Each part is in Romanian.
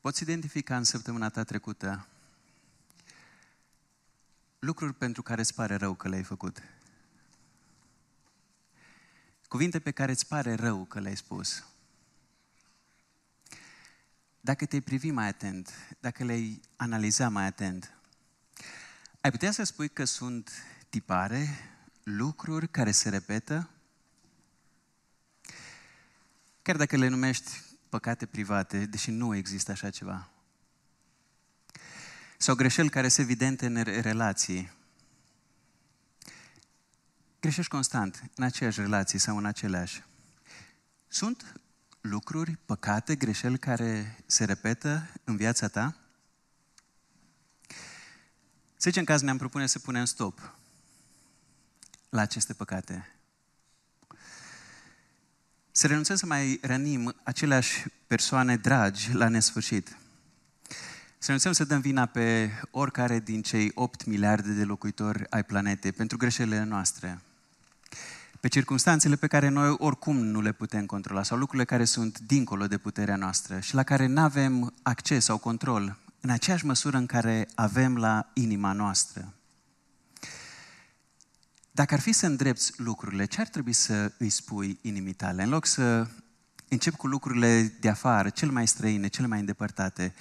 Poți identifica în săptămâna ta trecută lucruri pentru care îți pare rău că le-ai făcut. Cuvinte pe care îți pare rău că le-ai spus. Dacă te-ai privi mai atent, dacă le-ai analiza mai atent, ai putea să spui că sunt tipare, lucruri care se repetă, chiar dacă le numești păcate private, deși nu există așa ceva. Sau greșeli care se evidente în relații. Greșești constant în aceeași relații sau în aceleași. Sunt lucruri, păcate, greșeli care se repetă în viața ta? Să zicem că azi ne-am propune să punem stop la aceste păcate. Să renunțăm să mai rănim aceleași persoane dragi la nesfârșit. Să renunțăm să dăm vina pe oricare din cei 8 miliarde de locuitori ai planetei pentru greșelile noastre. Pe circunstanțele pe care noi oricum nu le putem controla sau lucrurile care sunt dincolo de puterea noastră și la care nu avem acces sau control în aceeași măsură în care avem la inima noastră. Dacă ar fi să îndrepți lucrurile, ce ar trebui să îi spui inimii tale? În loc să încep cu lucrurile de afară, cel mai străine, cele mai îndepărtate,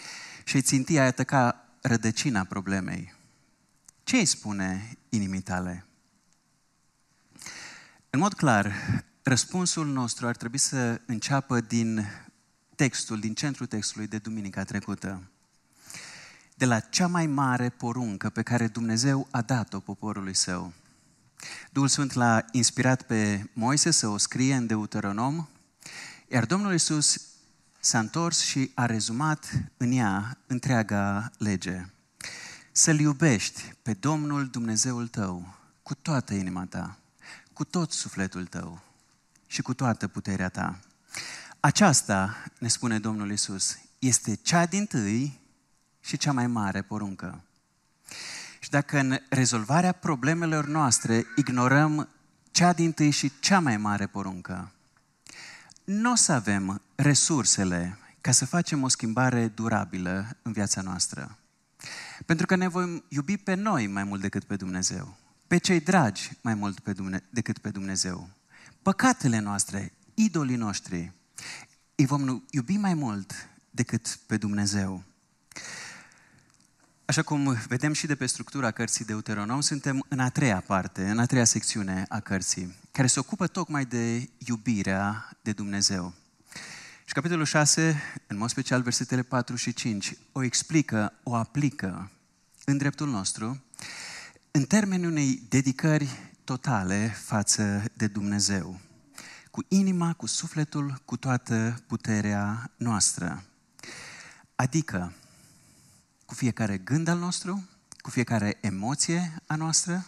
și îi ținti aia ca rădăcina problemei, ce îi spune inimii tale? În mod clar, răspunsul nostru ar trebui să înceapă din textul, din centrul textului de duminica trecută. De la cea mai mare poruncă pe care Dumnezeu a dat-o poporului său. Duhul Sfânt l-a inspirat pe Moise să o scrie în Deuteronom, iar Domnul Iisus s-a întors și a rezumat în ea întreaga lege. Să-L iubești pe Domnul Dumnezeul tău cu toată inima ta, cu tot sufletul tău și cu toată puterea ta. Aceasta, ne spune Domnul Isus, este cea din tâi și cea mai mare poruncă. Și dacă în rezolvarea problemelor noastre ignorăm cea din tâi și cea mai mare poruncă, nu o să avem resursele ca să facem o schimbare durabilă în viața noastră. Pentru că ne vom iubi pe noi mai mult decât pe Dumnezeu. Pe cei dragi mai mult pe Dumne- decât pe Dumnezeu. Păcatele noastre, idolii noștri, îi vom iubi mai mult decât pe Dumnezeu. Așa cum vedem și de pe structura cărții Deuteronom, suntem în a treia parte, în a treia secțiune a cărții, care se ocupă tocmai de iubirea de Dumnezeu. Și capitolul 6, în mod special versetele 4 și 5, o explică, o aplică în dreptul nostru, în termenul unei dedicări totale față de Dumnezeu. Cu inima, cu sufletul, cu toată puterea noastră. Adică, cu fiecare gând al nostru, cu fiecare emoție a noastră,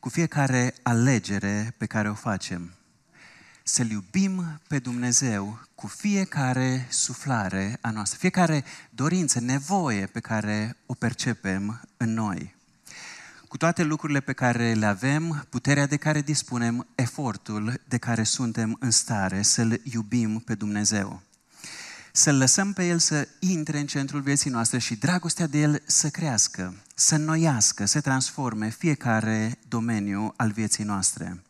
cu fiecare alegere pe care o facem. Să-L iubim pe Dumnezeu cu fiecare suflare a noastră, fiecare dorință, nevoie pe care o percepem în noi. Cu toate lucrurile pe care le avem, puterea de care dispunem, efortul de care suntem în stare să-L iubim pe Dumnezeu să-L lăsăm pe El să intre în centrul vieții noastre și dragostea de El să crească, să înnoiască, să transforme fiecare domeniu al vieții noastre.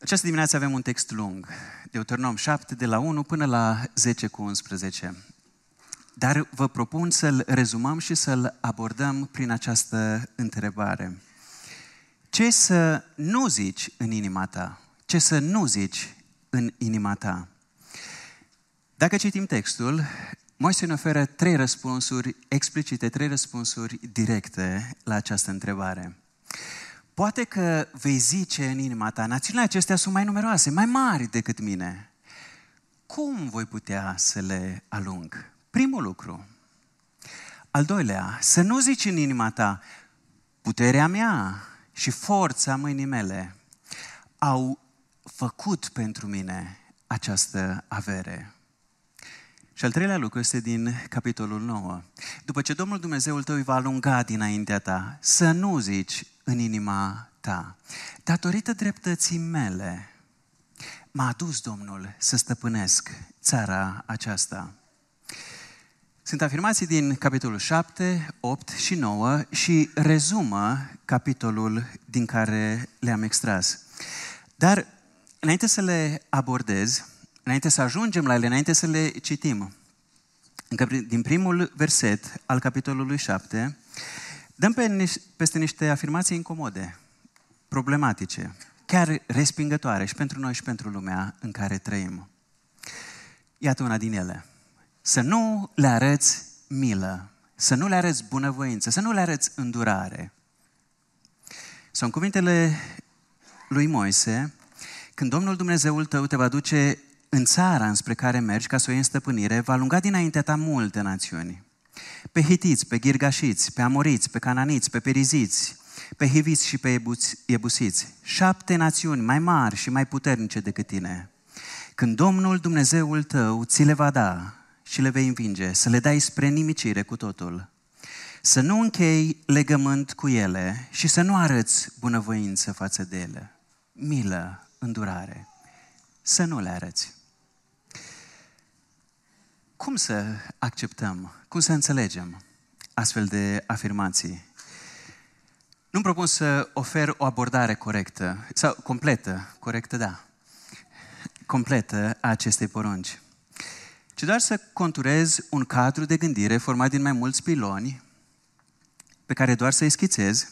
Această dimineață avem un text lung, Deuteronom 7, de la 1 până la 10 cu 11. Dar vă propun să-l rezumăm și să-l abordăm prin această întrebare. Ce să nu zici în inima ta? Ce să nu zici în inima ta? Dacă citim textul, Moise ne oferă trei răspunsuri explicite, trei răspunsuri directe la această întrebare. Poate că vei zice în inima ta, națiunile acestea sunt mai numeroase, mai mari decât mine. Cum voi putea să le alung? Primul lucru. Al doilea, să nu zici în inima ta, puterea mea și forța mâinii mele au făcut pentru mine această avere. Și al treilea lucru este din capitolul 9. După ce Domnul Dumnezeul tău îi va alunga dinaintea ta, să nu zici în inima ta, datorită dreptății mele, m-a adus Domnul să stăpânesc țara aceasta. Sunt afirmații din capitolul 7, 8 și 9 și rezumă capitolul din care le-am extras. Dar înainte să le abordez, înainte să ajungem la ele, înainte să le citim, încă din primul verset al capitolului 7, dăm pe, peste niște afirmații incomode, problematice, chiar respingătoare și pentru noi și pentru lumea în care trăim. Iată una din ele. Să nu le arăți milă, să nu le arăți bunăvoință, să nu le arăți îndurare. Sunt cuvintele lui Moise, când Domnul Dumnezeul tău te va duce în țara înspre care mergi ca să o iei în stăpânire, va lunga dinaintea ta multe națiuni. Pe hitiți, pe ghirgașiți, pe amoriți, pe cananiți, pe periziți, pe hiviți și pe ebusiți. Șapte națiuni mai mari și mai puternice decât tine. Când Domnul Dumnezeul tău ți le va da și le vei învinge, să le dai spre nimicire cu totul. Să nu închei legământ cu ele și să nu arăți bunăvoință față de ele. Milă, îndurare. Să nu le arăți. Cum să acceptăm, cum să înțelegem astfel de afirmații? Nu-mi propun să ofer o abordare corectă, sau completă, corectă, da, completă a acestei porunci, ci doar să conturez un cadru de gândire format din mai mulți piloni pe care doar să-i schițez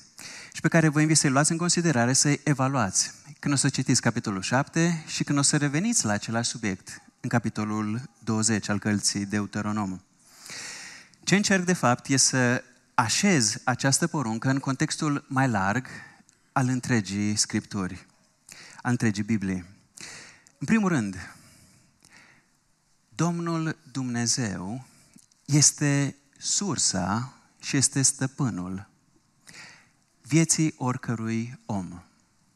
și pe care vă invit să-i luați în considerare, să-i evaluați. Când o să citiți capitolul 7 și când o să reveniți la același subiect în capitolul 20 al cărții Deuteronom. Ce încerc de fapt e să așez această poruncă în contextul mai larg al întregii Scripturi, al întregii Biblii. În primul rând, Domnul Dumnezeu este sursa și este stăpânul vieții oricărui om,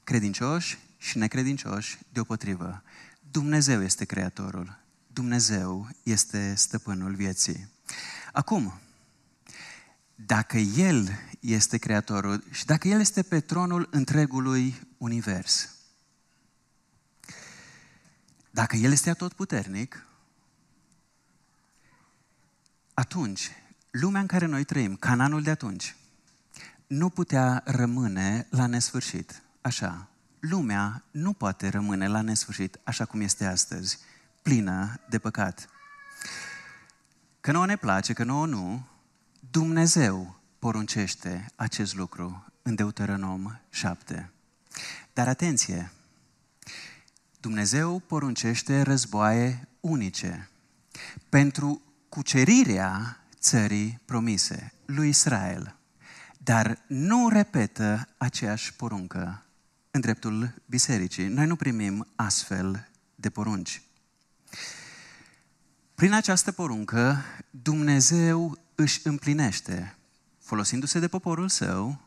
credincioși și necredincioși deopotrivă. Dumnezeu este Creatorul, Dumnezeu este stăpânul vieții. Acum, dacă El este Creatorul și dacă El este pe tronul întregului univers, dacă El este atotputernic, atunci, lumea în care noi trăim, cananul de atunci, nu putea rămâne la nesfârșit. Așa, lumea nu poate rămâne la nesfârșit așa cum este astăzi, plină de păcat. Că nouă ne place, că nouă nu, Dumnezeu poruncește acest lucru în Deuteronom 7. Dar atenție! Dumnezeu poruncește războaie unice pentru cucerirea țării promise lui Israel. Dar nu repetă aceeași poruncă în dreptul bisericii. Noi nu primim astfel de porunci. Prin această poruncă, Dumnezeu își împlinește, folosindu-se de poporul său,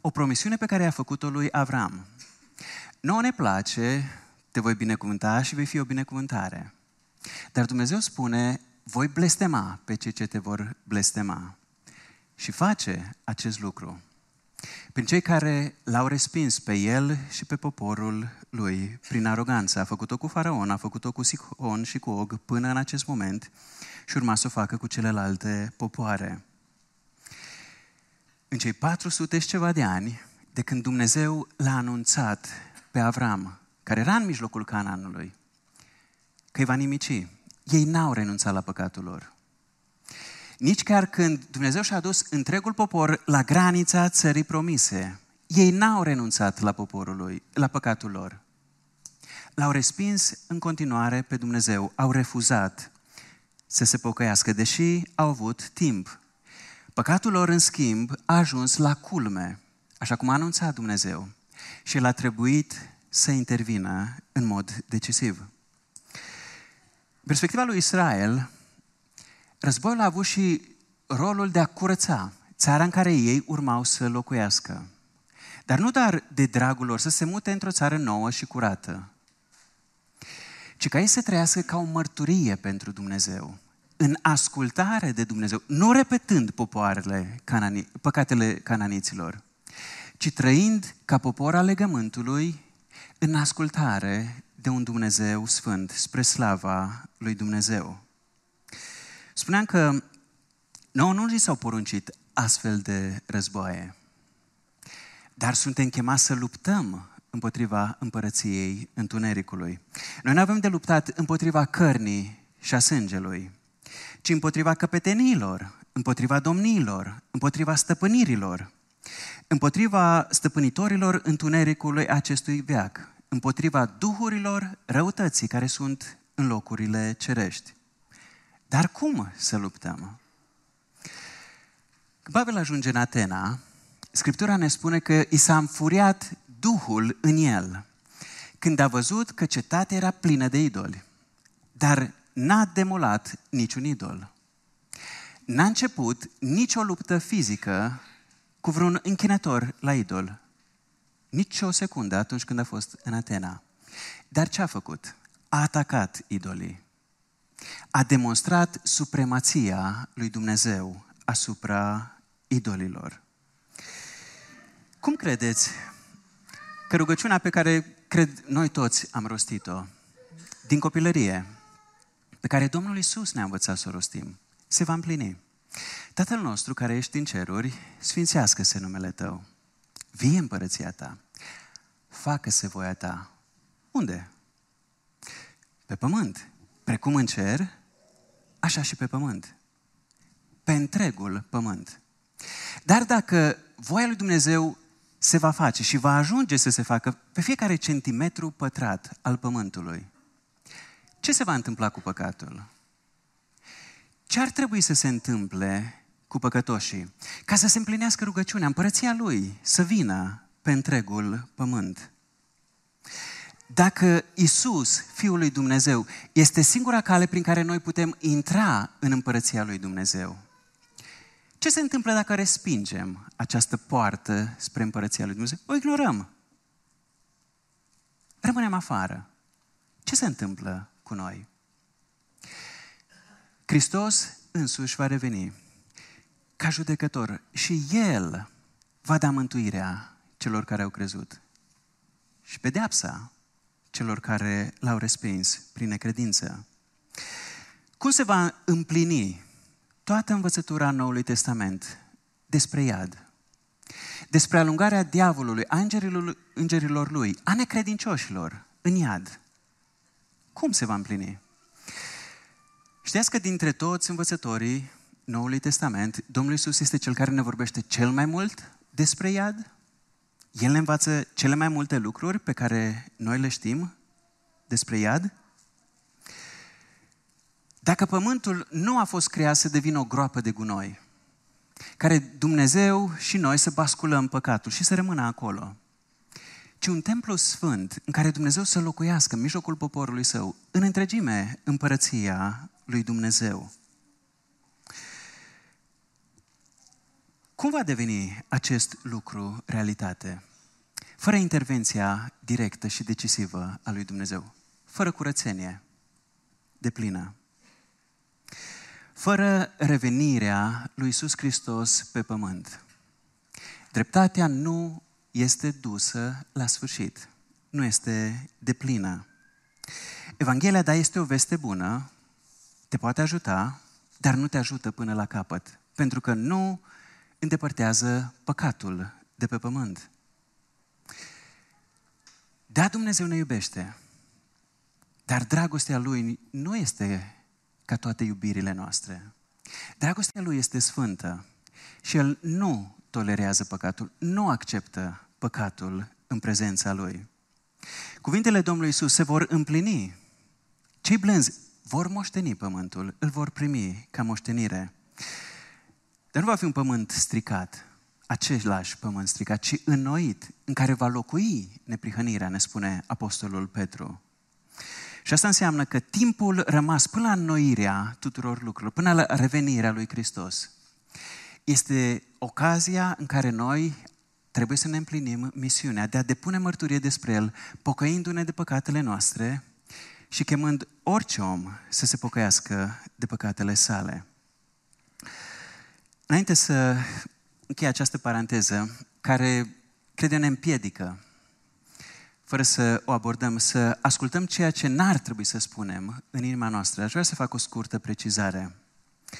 o promisiune pe care a făcut-o lui Avram. Nu ne place, te voi binecuvânta și vei fi o binecuvântare. Dar Dumnezeu spune, voi blestema pe cei ce te vor blestema. Și face acest lucru prin cei care l-au respins pe el și pe poporul lui prin aroganță. A făcut-o cu Faraon, a făcut-o cu Sihon și cu Og până în acest moment și urma să o facă cu celelalte popoare. În cei 400 și ceva de ani, de când Dumnezeu l-a anunțat pe Avram, care era în mijlocul Cananului, că îi va nimici, ei n-au renunțat la păcatul lor. Nici chiar când Dumnezeu și-a dus întregul popor la granița țării promise, ei n-au renunțat la poporul lui, la păcatul lor. L-au respins în continuare pe Dumnezeu, au refuzat să se pocăiască, deși au avut timp. Păcatul lor, în schimb, a ajuns la culme, așa cum a anunțat Dumnezeu, și el a trebuit să intervină în mod decisiv. Perspectiva lui Israel, războiul a avut și rolul de a curăța țara în care ei urmau să locuiască. Dar nu doar de dragul lor să se mute într-o țară nouă și curată, ci ca ei să trăiască ca o mărturie pentru Dumnezeu, în ascultare de Dumnezeu, nu repetând popoarele, canani, păcatele cananiților, ci trăind ca popor al legământului în ascultare de un Dumnezeu sfânt, spre slava lui Dumnezeu. Spuneam că Nu, nu li s-au poruncit astfel de războaie. Dar suntem chemați să luptăm împotriva împărăției întunericului. Noi nu avem de luptat împotriva cărnii și a sângelui, ci împotriva căpeteniilor, împotriva domniilor, împotriva stăpânirilor, împotriva stăpânitorilor întunericului acestui veac, împotriva duhurilor răutății care sunt în locurile cerești. Dar cum să luptăm? Când Pavel ajunge în Atena, Scriptura ne spune că i s-a înfuriat Duhul în el, când a văzut că cetatea era plină de idoli. Dar n-a demolat niciun idol. N-a început nicio luptă fizică cu vreun închinător la idol. Nici o secundă atunci când a fost în Atena. Dar ce a făcut? A atacat idolii. A demonstrat supremația lui Dumnezeu asupra idolilor. Cum credeți că rugăciunea pe care cred noi toți am rostit-o din copilărie, pe care Domnul Isus ne-a învățat să o rostim, se va împlini. Tatăl nostru care ești în ceruri, sfințească-se numele Tău. Vie împărăția Ta. Facă-se voia Ta. Unde? Pe pământ. Precum în cer, așa și pe pământ. Pe întregul pământ. Dar dacă voia lui Dumnezeu se va face și va ajunge să se facă pe fiecare centimetru pătrat al pământului, ce se va întâmpla cu păcatul? Ce ar trebui să se întâmple cu păcătoșii? Ca să se împlinească rugăciunea, împărăția Lui să vină pe întregul pământ. Dacă Isus, Fiul lui Dumnezeu, este singura cale prin care noi putem intra în împărăția lui Dumnezeu, ce se întâmplă dacă respingem această poartă spre împărăția lui Dumnezeu? O ignorăm. Rămânem afară. Ce se întâmplă cu noi? Hristos însuși va reveni ca judecător și El va da mântuirea celor care au crezut și pedeapsa celor care l-au respins prin necredință. Cum se va împlini toată învățătura Noului Testament despre iad, despre alungarea diavolului, a îngerilor, îngerilor lui, a necredincioșilor în iad. Cum se va împlini? Știați că dintre toți învățătorii Noului Testament, Domnul Isus este cel care ne vorbește cel mai mult despre iad? El ne învață cele mai multe lucruri pe care noi le știm despre iad? Dacă pământul nu a fost creat să devină o groapă de gunoi, care Dumnezeu și noi să basculăm păcatul și să rămână acolo, ci un templu sfânt în care Dumnezeu să locuiască în mijlocul poporului său, în întregime împărăția lui Dumnezeu. Cum va deveni acest lucru realitate? Fără intervenția directă și decisivă a lui Dumnezeu, fără curățenie de plină fără revenirea lui Iisus Hristos pe pământ. Dreptatea nu este dusă la sfârșit, nu este deplină. Evanghelia, da, este o veste bună, te poate ajuta, dar nu te ajută până la capăt, pentru că nu îndepărtează păcatul de pe pământ. Da, Dumnezeu ne iubește, dar dragostea Lui nu este ca toate iubirile noastre. Dragostea Lui este sfântă și El nu tolerează păcatul, nu acceptă păcatul în prezența Lui. Cuvintele Domnului Isus se vor împlini. Cei blânzi vor moșteni pământul, îl vor primi ca moștenire. Dar nu va fi un pământ stricat, același pământ stricat, ci înnoit, în care va locui neprihănirea, ne spune Apostolul Petru. Și asta înseamnă că timpul rămas până la înnoirea tuturor lucrurilor, până la revenirea lui Hristos, este ocazia în care noi trebuie să ne împlinim misiunea de a depune mărturie despre El, pocăindu-ne de păcatele noastre și chemând orice om să se pocăiască de păcatele sale. Înainte să închei această paranteză, care cred ne împiedică fără să o abordăm, să ascultăm ceea ce n-ar trebui să spunem în inima noastră. Aș vrea să fac o scurtă precizare. Să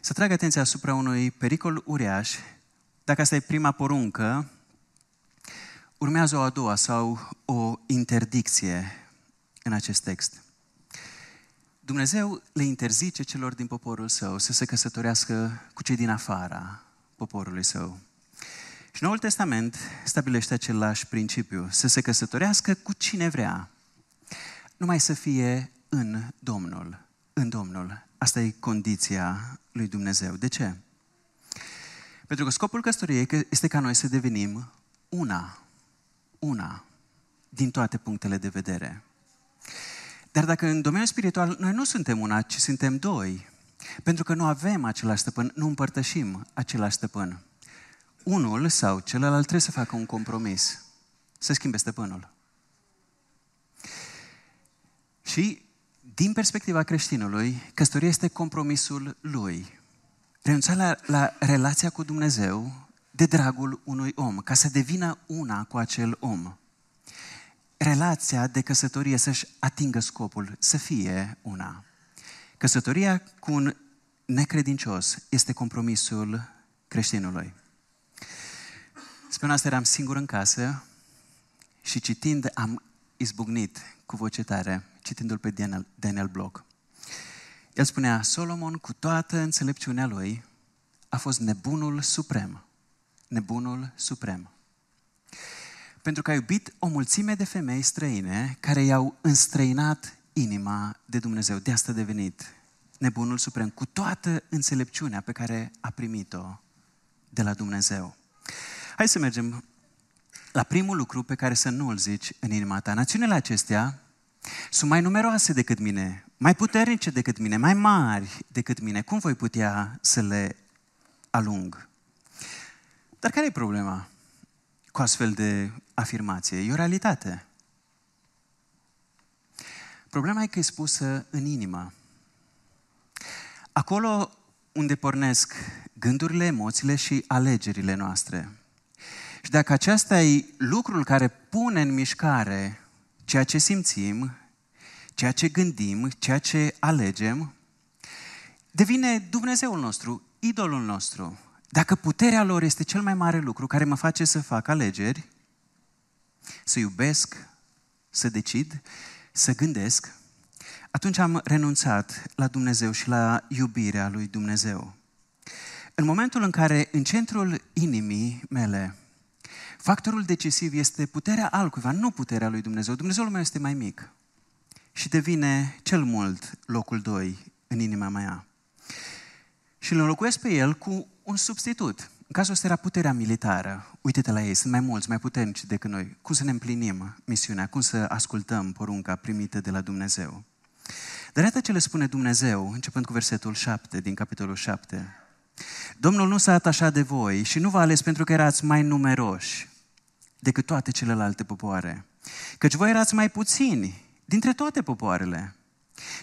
să trag atenția asupra unui pericol uriaș. Dacă asta e prima poruncă, urmează o a doua sau o interdicție în acest text. Dumnezeu le interzice celor din poporul său să se căsătorească cu cei din afara poporului său. Și Noul Testament stabilește același principiu, să se căsătorească cu cine vrea, numai să fie în Domnul, în Domnul. Asta e condiția lui Dumnezeu. De ce? Pentru că scopul căsătoriei este ca noi să devenim una, una, din toate punctele de vedere. Dar dacă în domeniul spiritual noi nu suntem una, ci suntem doi, pentru că nu avem același stăpân, nu împărtășim același stăpân. Unul sau celălalt trebuie să facă un compromis, să schimbe stăpânul. Și din perspectiva creștinului, căsătoria este compromisul lui. Renunța la, la relația cu Dumnezeu de dragul unui om, ca să devină una cu acel om. Relația de căsătorie să-și atingă scopul, să fie una. Căsătoria cu un necredincios este compromisul creștinului. Spune asta eram singur în casă și citind am izbucnit cu voce tare, citindu-l pe Daniel, Daniel Block. El spunea, Solomon, cu toată înțelepciunea lui, a fost nebunul suprem. Nebunul suprem. Pentru că a iubit o mulțime de femei străine care i-au înstrăinat inima de Dumnezeu. De asta a devenit nebunul suprem, cu toată înțelepciunea pe care a primit-o de la Dumnezeu. Hai să mergem la primul lucru pe care să nu îl zici în inima ta. Națiunile acestea sunt mai numeroase decât mine, mai puternice decât mine, mai mari decât mine. Cum voi putea să le alung? Dar care e problema cu astfel de afirmație? E o realitate. Problema e că e spusă în inimă. Acolo unde pornesc gândurile, emoțiile și alegerile noastre. Și dacă acesta e lucrul care pune în mișcare ceea ce simțim, ceea ce gândim, ceea ce alegem, devine Dumnezeul nostru, idolul nostru. Dacă puterea lor este cel mai mare lucru care mă face să fac alegeri, să iubesc, să decid, să gândesc, atunci am renunțat la Dumnezeu și la iubirea lui Dumnezeu. În momentul în care în centrul inimii mele Factorul decisiv este puterea altcuiva, nu puterea lui Dumnezeu. Dumnezeul meu este mai mic și devine cel mult locul doi în inima mea. Și îl înlocuiesc pe el cu un substitut. În cazul ăsta era puterea militară. Uite-te la ei, sunt mai mulți, mai puternici decât noi. Cum să ne împlinim misiunea, cum să ascultăm porunca primită de la Dumnezeu. Dar iată ce le spune Dumnezeu, începând cu versetul 7 din capitolul 7. Domnul nu s-a atașat de voi și nu v-a ales pentru că erați mai numeroși, decât toate celelalte popoare. Căci voi erați mai puțini dintre toate popoarele,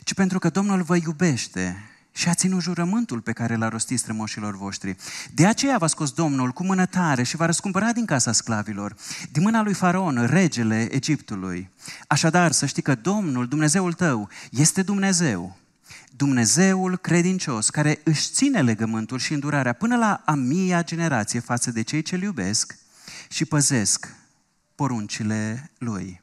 ci pentru că Domnul vă iubește și a ținut jurământul pe care l-a rostit strămoșilor voștri. De aceea v-a scos Domnul cu mână tare și v-a răscumpărat din casa sclavilor, din mâna lui Faraon, regele Egiptului. Așadar, să știi că Domnul, Dumnezeul tău, este Dumnezeu, Dumnezeul credincios, care își ține legământul și îndurarea până la a mia generație față de cei ce-L iubesc și păzesc poruncile Lui.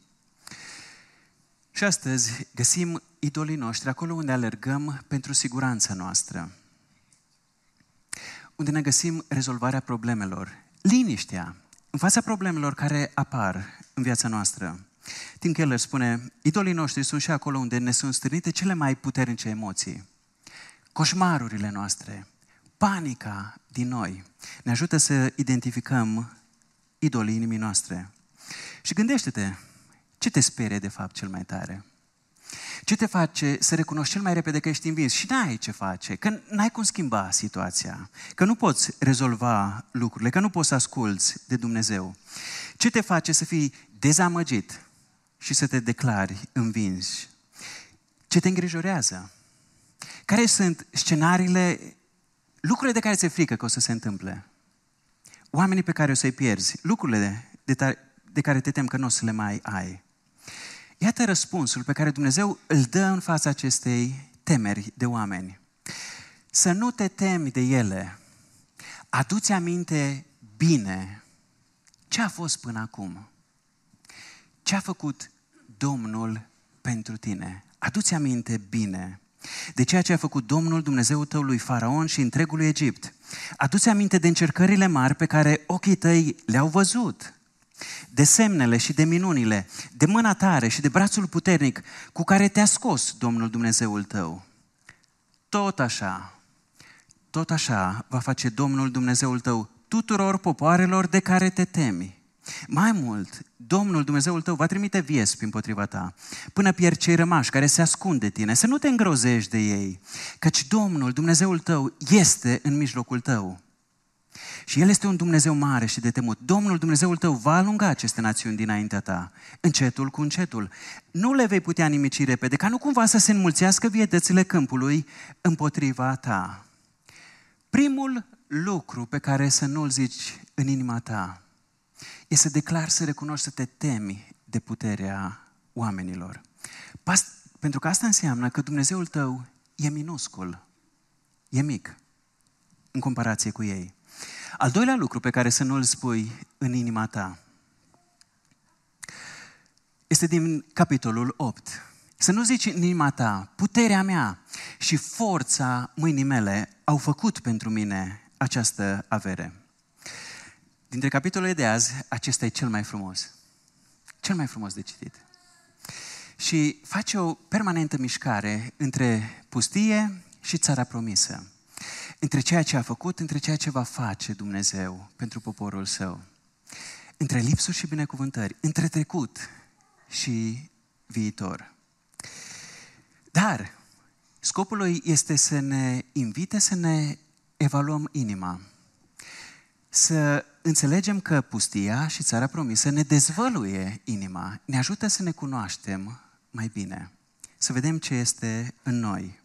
Și astăzi găsim idolii noștri acolo unde alergăm pentru siguranța noastră, unde ne găsim rezolvarea problemelor, liniștea în fața problemelor care apar în viața noastră. Tim Keller spune, idolii noștri sunt și acolo unde ne sunt stârnite cele mai puternice emoții. Coșmarurile noastre, panica din noi, ne ajută să identificăm idolii inimii noastre. Și gândește-te, ce te sperie de fapt cel mai tare? Ce te face să recunoști cel mai repede că ești învins și n-ai ce face, că n-ai cum schimba situația, că nu poți rezolva lucrurile, că nu poți să asculți de Dumnezeu? Ce te face să fii dezamăgit și să te declari învins? Ce te îngrijorează? Care sunt scenariile, lucrurile de care ți-e frică că o să se întâmple? oamenii pe care o să-i pierzi, lucrurile de, ta- de care te tem că nu o să le mai ai. Iată răspunsul pe care Dumnezeu îl dă în fața acestei temeri de oameni. să nu te temi de ele. Aduți aminte bine ce a fost până acum. Ce a făcut Domnul pentru tine? Aduți aminte bine de ceea ce a făcut Domnul Dumnezeu tău lui Faraon și întregului Egipt. Aduți aminte de încercările mari pe care ochii tăi le-au văzut, de semnele și de minunile, de mâna tare și de brațul puternic cu care te-a scos Domnul Dumnezeul tău. Tot așa, tot așa va face Domnul Dumnezeul tău tuturor popoarelor de care te temi. Mai mult, Domnul Dumnezeul tău va trimite viespi împotriva ta, până pierd cei rămași care se ascund de tine, să nu te îngrozești de ei, căci Domnul Dumnezeul tău este în mijlocul tău. Și El este un Dumnezeu mare și de temut. Domnul Dumnezeul tău va alunga aceste națiuni dinaintea ta, încetul cu încetul. Nu le vei putea nimici repede, ca nu cumva să se înmulțească vietățile câmpului împotriva ta. Primul lucru pe care să nu-l zici în inima ta e să declari, să recunoști, să te temi de puterea oamenilor. Pentru că asta înseamnă că Dumnezeul tău e minuscul, e mic în comparație cu ei. Al doilea lucru pe care să nu-l spui în inima ta este din capitolul 8. Să nu zici în inima ta, puterea mea și forța mâinii mele au făcut pentru mine această avere. Dintre capitolele de azi, acesta e cel mai frumos. Cel mai frumos de citit. Și face o permanentă mișcare între pustie și țara promisă. Între ceea ce a făcut, între ceea ce va face Dumnezeu pentru poporul său. Între lipsuri și binecuvântări, între trecut și viitor. Dar scopul lui este să ne invite să ne evaluăm inima. Să înțelegem că pustia și țara promisă ne dezvăluie inima, ne ajută să ne cunoaștem mai bine, să vedem ce este în noi.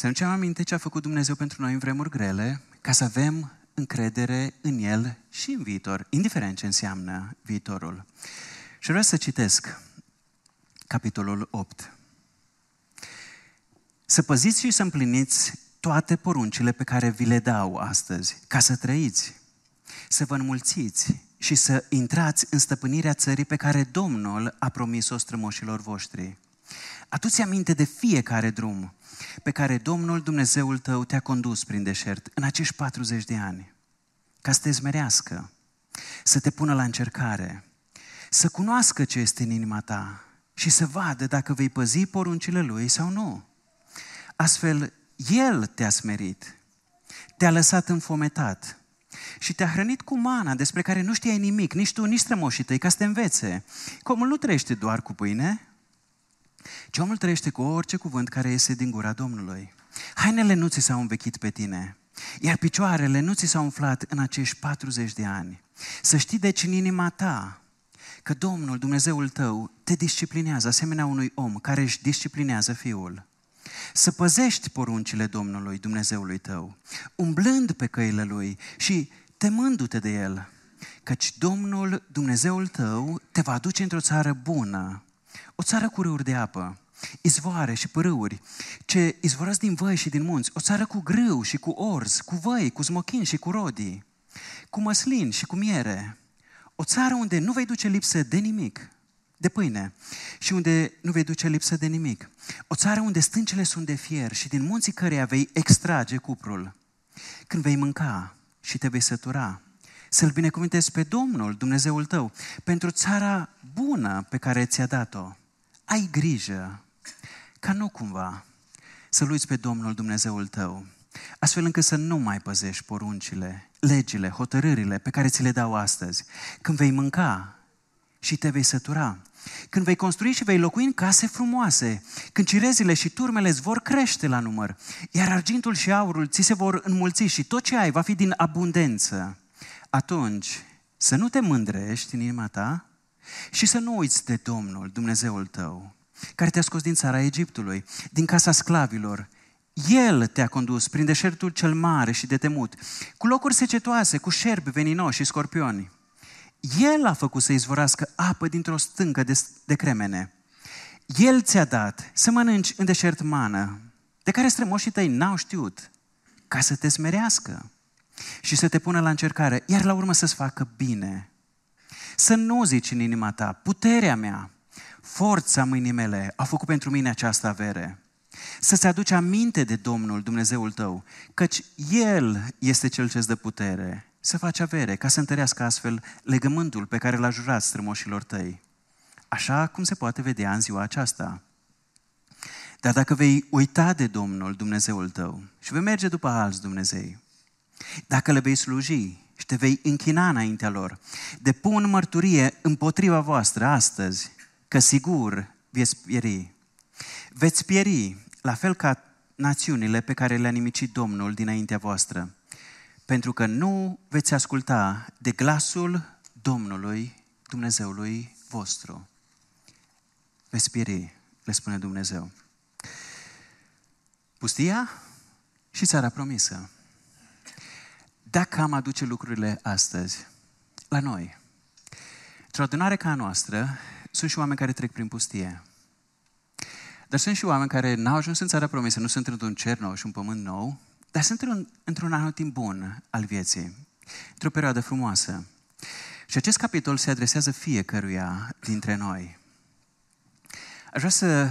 Să nu am aminte ce a făcut Dumnezeu pentru noi în vremuri grele, ca să avem încredere în El și în viitor, indiferent ce înseamnă viitorul. Și vreau să citesc capitolul 8. Să păziți și să împliniți toate poruncile pe care vi le dau astăzi, ca să trăiți, să vă înmulțiți și să intrați în stăpânirea țării pe care Domnul a promis-o strămoșilor voștri. Adu-ți aminte de fiecare drum pe care Domnul Dumnezeul tău te-a condus prin deșert în acești 40 de ani, ca să te zmerească, să te pună la încercare, să cunoască ce este în inima ta și să vadă dacă vei păzi poruncile lui sau nu. Astfel, el te-a smerit, te-a lăsat înfometat și te-a hrănit cu mana despre care nu știai nimic, nici tu, nici strămoșii tăi, ca să te învețe. Că omul nu trăiește doar cu pâine, ci omul trăiește cu orice cuvânt care iese din gura Domnului. Hainele nu ți s-au învechit pe tine, iar picioarele nu ți s-au umflat în acești 40 de ani. Să știi deci în inima ta că Domnul, Dumnezeul tău, te disciplinează asemenea unui om care își disciplinează fiul să păzești poruncile Domnului, Dumnezeului tău, umblând pe căile Lui și temându-te de El, căci Domnul, Dumnezeul tău, te va aduce într-o țară bună, o țară cu râuri de apă, izvoare și pârâuri, ce izvorăsc din văi și din munți, o țară cu grâu și cu orz, cu văi, cu smochin și cu rodii, cu măslin și cu miere, o țară unde nu vei duce lipsă de nimic, de pâine și unde nu vei duce lipsă de nimic. O țară unde stâncile sunt de fier și din munții căreia vei extrage cuprul. Când vei mânca și te vei sătura, să-L binecuvântezi pe Domnul, Dumnezeul tău, pentru țara bună pe care ți-a dat-o. Ai grijă ca nu cumva să-L uiți pe Domnul, Dumnezeul tău, astfel încât să nu mai păzești poruncile, legile, hotărârile pe care ți le dau astăzi. Când vei mânca și te vei sătura, când vei construi și vei locui în case frumoase, când cirezile și turmele îți vor crește la număr, iar argintul și aurul ți se vor înmulți și tot ce ai va fi din abundență, atunci să nu te mândrești în inima ta și să nu uiți de Domnul, Dumnezeul tău, care te-a scos din țara Egiptului, din casa sclavilor. El te-a condus prin deșertul cel mare și de temut, cu locuri secetoase, cu șerpi veninoși și scorpioni el a făcut să izvorască apă dintr-o stâncă de, de cremene. El ți-a dat să mănânci în deșert mană de care strămoșii tăi n-au știut, ca să te smerească și să te pună la încercare, iar la urmă să-ți facă bine. Să nu zici în inima ta, puterea mea, forța mâinii mele a făcut pentru mine această avere. Să-ți aduci aminte de Domnul Dumnezeul tău, căci El este Cel ce-ți dă putere să faci avere, ca să întărească astfel legământul pe care l-a jurat strămoșilor tăi. Așa cum se poate vedea în ziua aceasta. Dar dacă vei uita de Domnul Dumnezeul tău și vei merge după alți Dumnezei, dacă le vei sluji și te vei închina înaintea lor, depun mărturie împotriva voastră astăzi, că sigur veți pieri. Veți pieri, la fel ca națiunile pe care le-a nimicit Domnul dinaintea voastră, pentru că nu veți asculta de glasul Domnului, Dumnezeului vostru. Veți pieri, le spune Dumnezeu. Pustia și țara promisă. Dacă am aduce lucrurile astăzi la noi, într-o adunare ca a noastră, sunt și oameni care trec prin pustie. Dar sunt și oameni care n-au ajuns în țara promisă, nu sunt într-un cer nou și un pământ nou, dar sunt într-un, într-un anotimp bun al vieții, într-o perioadă frumoasă. Și acest capitol se adresează fiecăruia dintre noi. Aș vrea să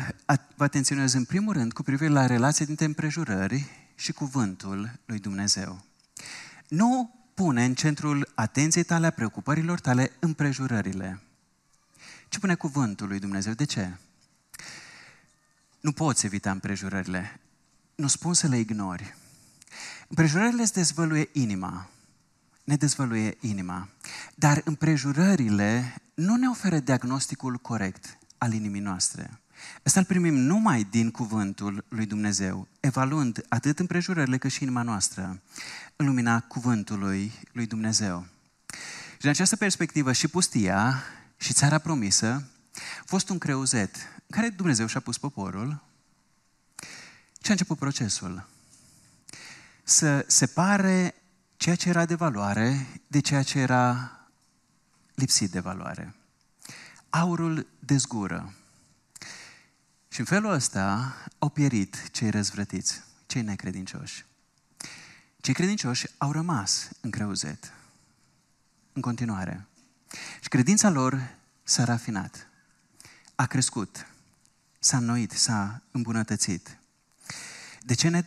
vă atenționez în primul rând cu privire la relația dintre împrejurări și cuvântul lui Dumnezeu. Nu pune în centrul atenției tale, a preocupărilor tale, împrejurările. Ce pune cuvântul lui Dumnezeu? De ce? Nu poți evita împrejurările. Nu spun să le ignori. Împrejurările îți dezvăluie inima. Ne dezvăluie inima. Dar împrejurările nu ne oferă diagnosticul corect al inimii noastre. Asta îl primim numai din cuvântul lui Dumnezeu, evaluând atât împrejurările cât și inima noastră, în lumina cuvântului lui Dumnezeu. Și din această perspectivă și pustia și țara promisă a fost un creuzet în care Dumnezeu și-a pus poporul și a început procesul. Să separe ceea ce era de valoare de ceea ce era lipsit de valoare. Aurul dezgură. Și în felul ăsta au pierit cei răzvrătiți, cei necredincioși. Cei credincioși au rămas în creuzet, în continuare. Și credința lor s-a rafinat, a crescut, s-a înnoit, s-a îmbunătățit. De ce ne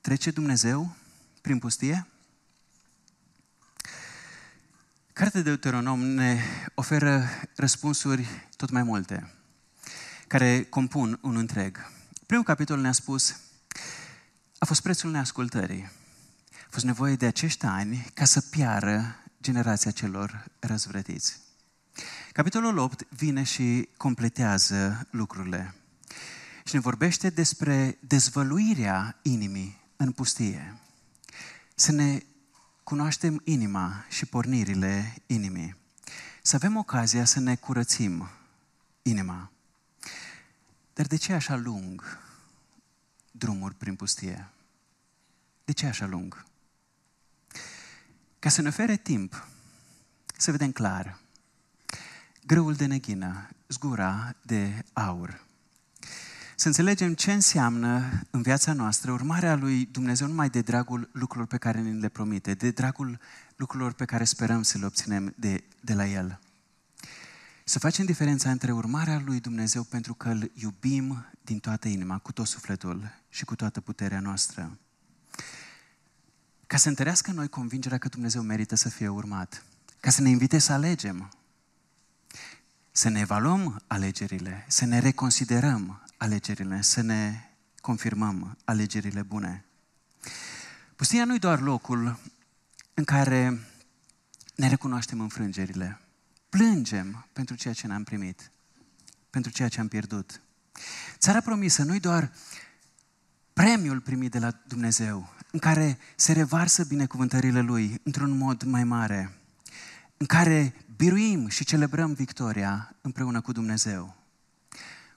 trece Dumnezeu prin pustie? Cartea de Deuteronom ne oferă răspunsuri tot mai multe, care compun un întreg. Primul capitol ne-a spus, a fost prețul neascultării. A fost nevoie de acești ani ca să piară generația celor răzvrătiți. Capitolul 8 vine și completează lucrurile și ne vorbește despre dezvăluirea inimii în pustie. Să ne cunoaștem inima și pornirile inimii. Să avem ocazia să ne curățim inima. Dar de ce așa lung drumuri prin pustie? De ce așa lung? Ca să ne ofere timp să vedem clar grâul de neghină, zgura de aur. Să înțelegem ce înseamnă în viața noastră urmarea lui Dumnezeu numai de dragul lucrurilor pe care ne le promite, de dragul lucrurilor pe care sperăm să le obținem de, de la El. Să facem diferența între urmarea lui Dumnezeu pentru că îl iubim din toată inima, cu tot sufletul și cu toată puterea noastră. Ca să întărească noi convingerea că Dumnezeu merită să fie urmat. Ca să ne invite să alegem. Să ne evaluăm alegerile, să ne reconsiderăm alegerile, să ne confirmăm alegerile bune. Pustia nu e doar locul în care ne recunoaștem înfrângerile. Plângem pentru ceea ce n-am primit, pentru ceea ce am pierdut. Țara promisă nu e doar premiul primit de la Dumnezeu, în care se revarsă binecuvântările Lui într-un mod mai mare, în care biruim și celebrăm victoria împreună cu Dumnezeu.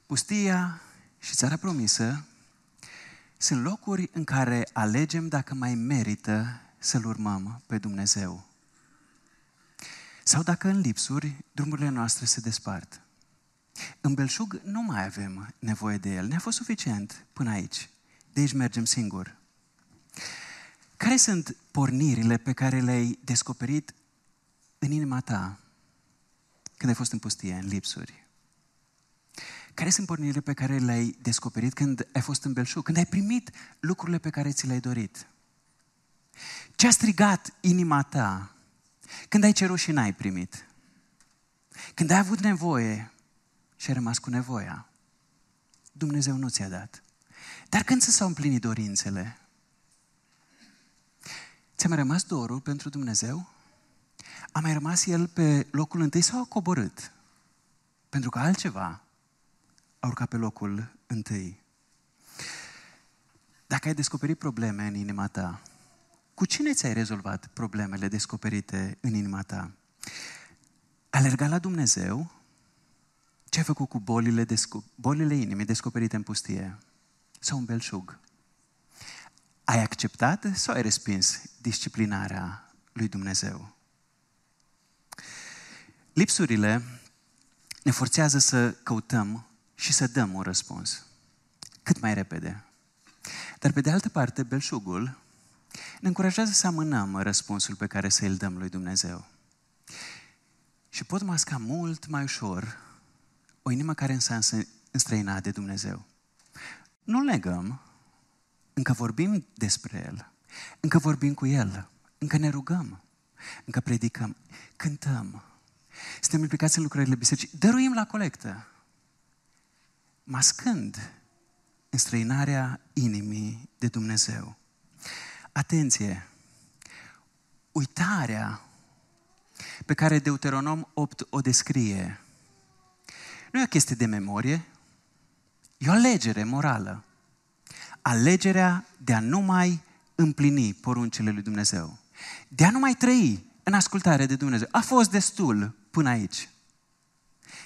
Pustia și țara promisă sunt locuri în care alegem dacă mai merită să-L urmăm pe Dumnezeu. Sau dacă în lipsuri drumurile noastre se despart. În belșug nu mai avem nevoie de El. Ne-a fost suficient până aici. de aici mergem singur. Care sunt pornirile pe care le-ai descoperit în inima ta când ai fost în pustie, în lipsuri? Care sunt pornirile pe care le-ai descoperit când ai fost în belșug, când ai primit lucrurile pe care ți le-ai dorit? Ce a strigat inima ta când ai cerut și n-ai primit? Când ai avut nevoie și ai rămas cu nevoia? Dumnezeu nu ți-a dat. Dar când ți s-au împlinit dorințele? Ți-a mai rămas dorul pentru Dumnezeu? A mai rămas El pe locul întâi sau a coborât? Pentru că altceva a urcat pe locul întâi. Dacă ai descoperit probleme în inima ta, cu cine ți-ai rezolvat problemele descoperite în inima ta? Alerga la Dumnezeu? Ce ai făcut cu bolile, desco- bolile inimii descoperite în pustie? Sau un belșug? Ai acceptat sau ai respins disciplinarea lui Dumnezeu? Lipsurile ne forțează să căutăm și să dăm un răspuns. Cât mai repede. Dar pe de altă parte, belșugul ne încurajează să amânăm răspunsul pe care să îl dăm lui Dumnezeu. Și pot masca mult mai ușor o inimă care însa înstrăinat de Dumnezeu. Nu legăm, încă vorbim despre El, încă vorbim cu El, încă ne rugăm, încă predicăm, cântăm, suntem implicați în lucrările bisericii, dăruim la colectă, mascând înstrăinarea inimii de Dumnezeu. Atenție! Uitarea pe care Deuteronom 8 o descrie nu e o chestie de memorie, e o alegere morală. Alegerea de a nu mai împlini poruncile lui Dumnezeu. De a nu mai trăi în ascultare de Dumnezeu. A fost destul până aici.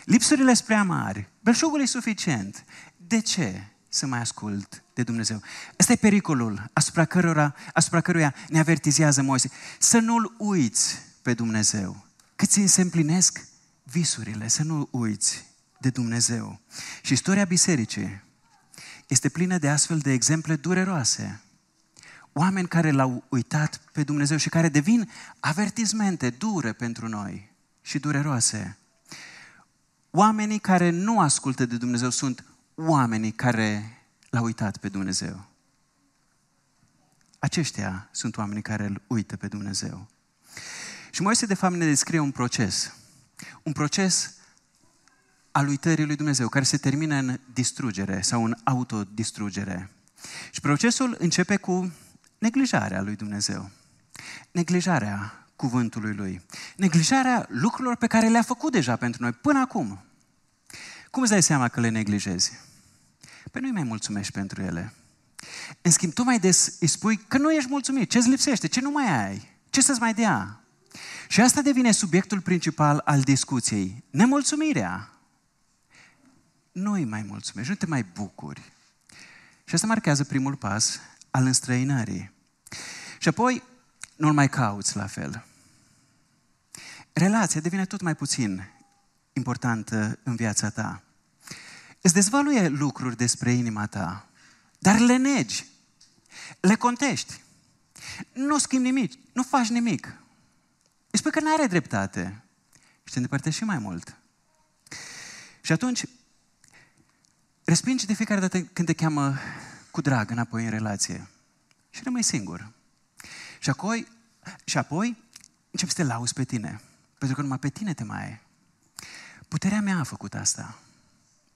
Lipsurile sunt prea mari. Belșugul e suficient. De ce să mai ascult de Dumnezeu? Ăsta e pericolul asupra, cărora, asupra căruia ne avertizează Moise. Să nu-L uiți pe Dumnezeu. Cât ți se împlinesc visurile, să nu uiți de Dumnezeu. Și istoria bisericii este plină de astfel de exemple dureroase. Oameni care l-au uitat pe Dumnezeu și care devin avertizmente dure pentru noi și dureroase. Oamenii care nu ascultă de Dumnezeu sunt oamenii care l-au uitat pe Dumnezeu. Aceștia sunt oamenii care îl uită pe Dumnezeu. Și Moise, de fapt, ne descrie un proces. Un proces al uitării lui Dumnezeu, care se termină în distrugere sau în autodistrugere. Și procesul începe cu neglijarea lui Dumnezeu. Neglijarea cuvântului lui. Neglijarea lucrurilor pe care le-a făcut deja pentru noi până acum. Cum îți dai seama că le neglijezi? Păi nu-i mai mulțumești pentru ele. În schimb, tu mai des îi spui că nu ești mulțumit, ce-ți lipsește, ce nu mai ai, ce să-ți mai dea. Și asta devine subiectul principal al discuției. Nemulțumirea. Nu-i mai mulțumești, nu te mai bucuri. Și asta marchează primul pas al înstrăinării. Și apoi nu-l mai cauți la fel. Relația devine tot mai puțin importantă în viața ta. Îți dezvăluie lucruri despre inima ta, dar le negi, le contești. Nu schimbi nimic, nu faci nimic. Îți spui că nu are dreptate și te îndepărtești și mai mult. Și atunci, respingi de fiecare dată când te cheamă cu drag înapoi în relație și rămâi singur. Și apoi, și apoi începi să te lauzi pe tine. Pentru că numai pe tine te mai ai. Puterea mea a făcut asta.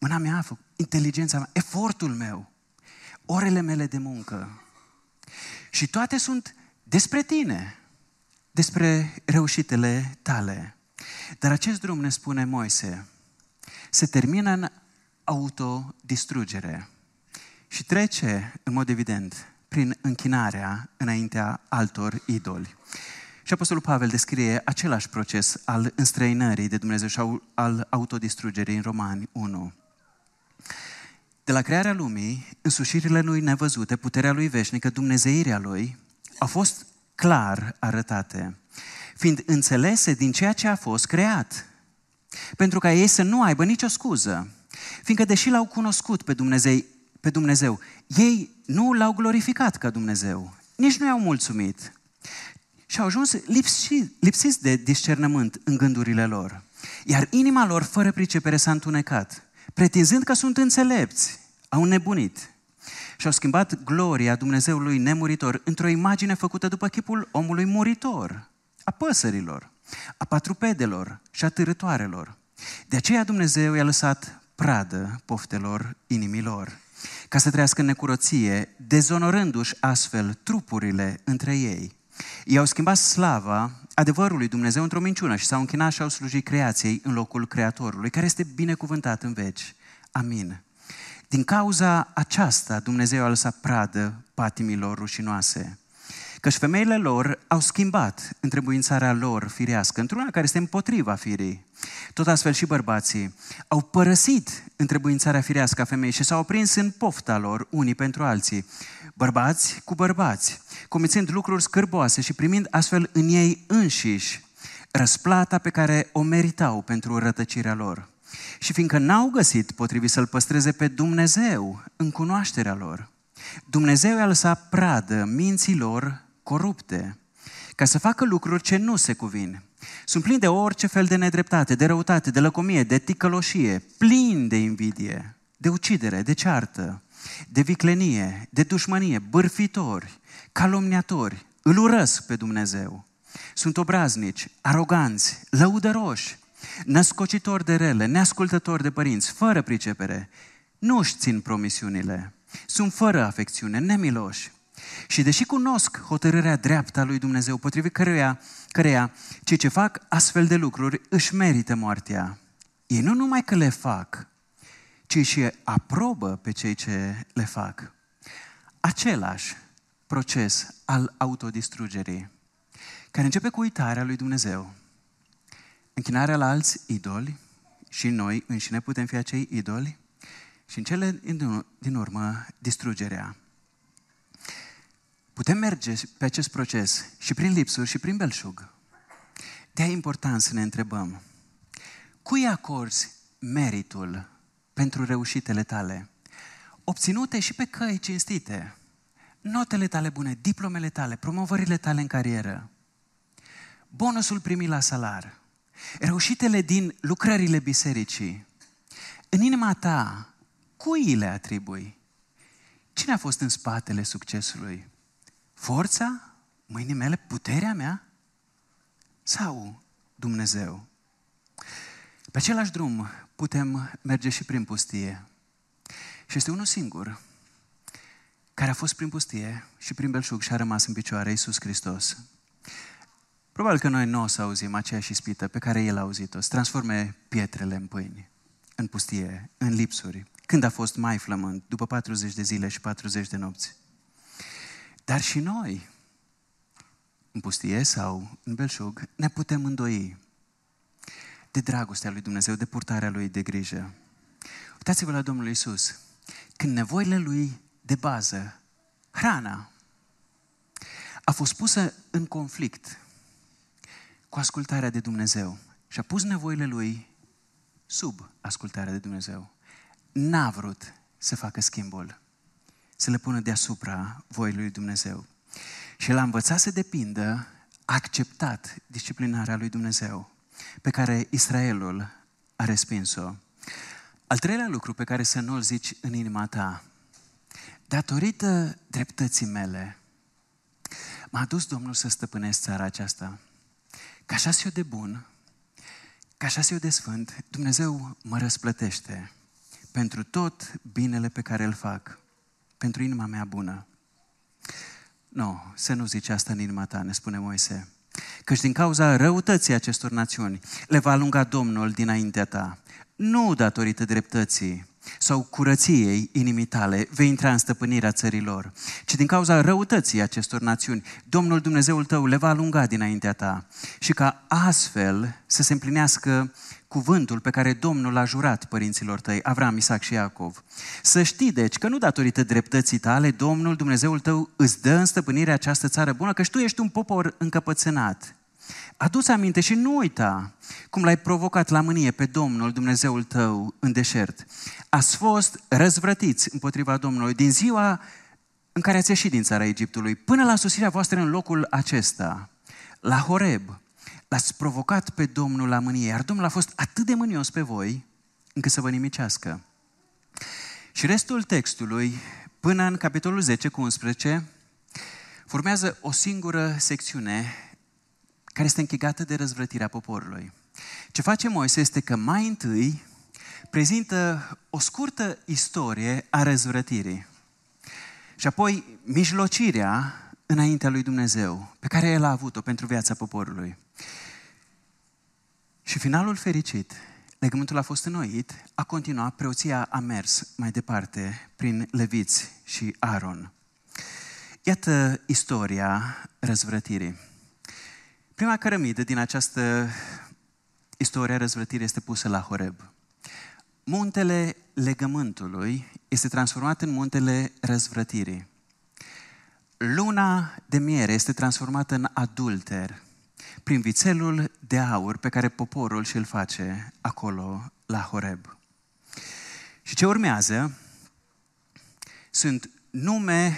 Mâna mea a făcut, inteligența mea, efortul meu, orele mele de muncă. Și toate sunt despre tine, despre reușitele tale. Dar acest drum, ne spune Moise, se termină în autodistrugere și trece, în mod evident, prin închinarea înaintea altor idoli. Și Apostolul Pavel descrie același proces al înstrăinării de Dumnezeu și al autodistrugerii în Romani 1. De la crearea lumii, însușirile lui nevăzute, puterea lui veșnică, dumnezeirea lui, au fost clar arătate, fiind înțelese din ceea ce a fost creat, pentru ca ei să nu aibă nicio scuză, fiindcă deși l-au cunoscut pe Dumnezeu, pe Dumnezeu. Ei nu l-au glorificat ca Dumnezeu, nici nu i-au mulțumit. Și au ajuns lipsi, lipsiți de discernământ în gândurile lor. Iar inima lor, fără pricepere, s-a întunecat, pretinzând că sunt înțelepți, au nebunit și au schimbat gloria Dumnezeului nemuritor într-o imagine făcută după chipul omului muritor, a păsărilor, a patrupedelor și a târătoarelor. De aceea Dumnezeu i-a lăsat pradă poftelor inimilor, ca să trăiască în necurăție, dezonorându-și astfel trupurile între ei. Ei au schimbat slava adevărului Dumnezeu într-o minciună și s-au închinat și au slujit creației în locul Creatorului, care este binecuvântat în veci. Amin. Din cauza aceasta, Dumnezeu a lăsat pradă patimilor rușinoase. Căci femeile lor au schimbat întrebuințarea lor firească într-una care este împotriva firii. Tot astfel și bărbații au părăsit întrebuințarea firească a femeii și s-au oprins în pofta lor unii pentru alții. Bărbați cu bărbați, comițând lucruri scârboase și primind astfel în ei înșiși răsplata pe care o meritau pentru rătăcirea lor. Și fiindcă n-au găsit potrivit să-L păstreze pe Dumnezeu în cunoașterea lor, Dumnezeu i-a lăsat pradă minților corupte ca să facă lucruri ce nu se cuvin. Sunt plini de orice fel de nedreptate, de răutate, de lăcomie, de ticăloșie, plini de invidie, de ucidere, de ceartă, de viclenie, de dușmănie, bârfitori, calomniatori, îl urăsc pe Dumnezeu. Sunt obraznici, aroganți, lăudăroși, născocitori de rele, neascultători de părinți, fără pricepere, nu își țin promisiunile, sunt fără afecțiune, nemiloși. Și deși cunosc hotărârea dreaptă a lui Dumnezeu, potrivit căreia, căreia cei ce fac astfel de lucruri își merită moartea, ei nu numai că le fac, ci și aprobă pe cei ce le fac. Același proces al autodistrugerii, care începe cu uitarea lui Dumnezeu, închinarea la alți idoli și noi înșine putem fi acei idoli și în cele din urmă distrugerea. Putem merge pe acest proces și prin lipsuri și prin belșug. De-aia e important să ne întrebăm, cui acorzi meritul pentru reușitele tale? Obținute și pe căi cinstite. Notele tale bune, diplomele tale, promovările tale în carieră, bonusul primit la salar, reușitele din lucrările bisericii, în inima ta, cui le atribui? Cine a fost în spatele succesului? Forța? Mâinii mele? Puterea mea? Sau Dumnezeu? Pe același drum putem merge și prin pustie. Și este unul singur care a fost prin pustie și prin belșug și a rămas în picioare, Iisus Hristos. Probabil că noi nu o să auzim aceeași ispită pe care El a auzit-o, să transforme pietrele în pâini, în pustie, în lipsuri, când a fost mai flământ, după 40 de zile și 40 de nopți. Dar și noi, în pustie sau în belșug, ne putem îndoi de dragostea lui Dumnezeu, de purtarea lui de grijă. Uitați-vă la Domnul Isus. Când nevoile lui de bază, hrana, a fost pusă în conflict cu ascultarea de Dumnezeu și a pus nevoile lui sub ascultarea de Dumnezeu. N-a vrut să facă schimbul, să le pună deasupra voii lui Dumnezeu. Și l-a învățat să depindă, a acceptat disciplinarea lui Dumnezeu, pe care Israelul a respins-o. Al treilea lucru pe care să nu-l zici în inima ta, datorită dreptății mele, m-a dus Domnul să stăpânesc țara aceasta. Ca așa eu de bun, ca așa eu de sfânt, Dumnezeu mă răsplătește pentru tot binele pe care îl fac, pentru inima mea bună. Nu, no, să nu zici asta în inima ta, ne spune Moise. Căci din cauza răutății acestor națiuni le va alunga Domnul dinaintea ta. Nu datorită dreptății, sau curăției inimii tale vei intra în stăpânirea țărilor, ci din cauza răutății acestor națiuni, Domnul Dumnezeul tău le va alunga dinaintea ta și ca astfel să se împlinească cuvântul pe care Domnul l-a jurat părinților tăi, Avram, Isaac și Iacov. Să știi, deci, că nu datorită dreptății tale, Domnul Dumnezeul tău îți dă în stăpânire această țară bună, că tu ești un popor încăpățânat, Adu-ți aminte și nu uita cum l-ai provocat la mânie pe Domnul Dumnezeul tău în deșert. Ați fost răzvrătiți împotriva Domnului din ziua în care ați ieșit din țara Egiptului până la sosirea voastră în locul acesta, la Horeb. L-ați provocat pe Domnul la mânie, iar Domnul a fost atât de mânios pe voi încât să vă nimicească. Și restul textului, până în capitolul 10 cu 11, formează o singură secțiune care este închegată de răzvrătirea poporului. Ce face Moise este că mai întâi prezintă o scurtă istorie a răzvrătirii și apoi mijlocirea înaintea lui Dumnezeu pe care el a avut-o pentru viața poporului. Și finalul fericit, legământul a fost înnoit, a continuat, preoția a mers mai departe prin Leviți și Aaron. Iată istoria răzvrătirii. Prima cărămidă din această istorie a răzvrătirii este pusă la Horeb. Muntele legământului este transformat în muntele răzvrătirii. Luna de miere este transformată în adulter prin vițelul de aur pe care poporul și-l face acolo la Horeb. Și ce urmează sunt nume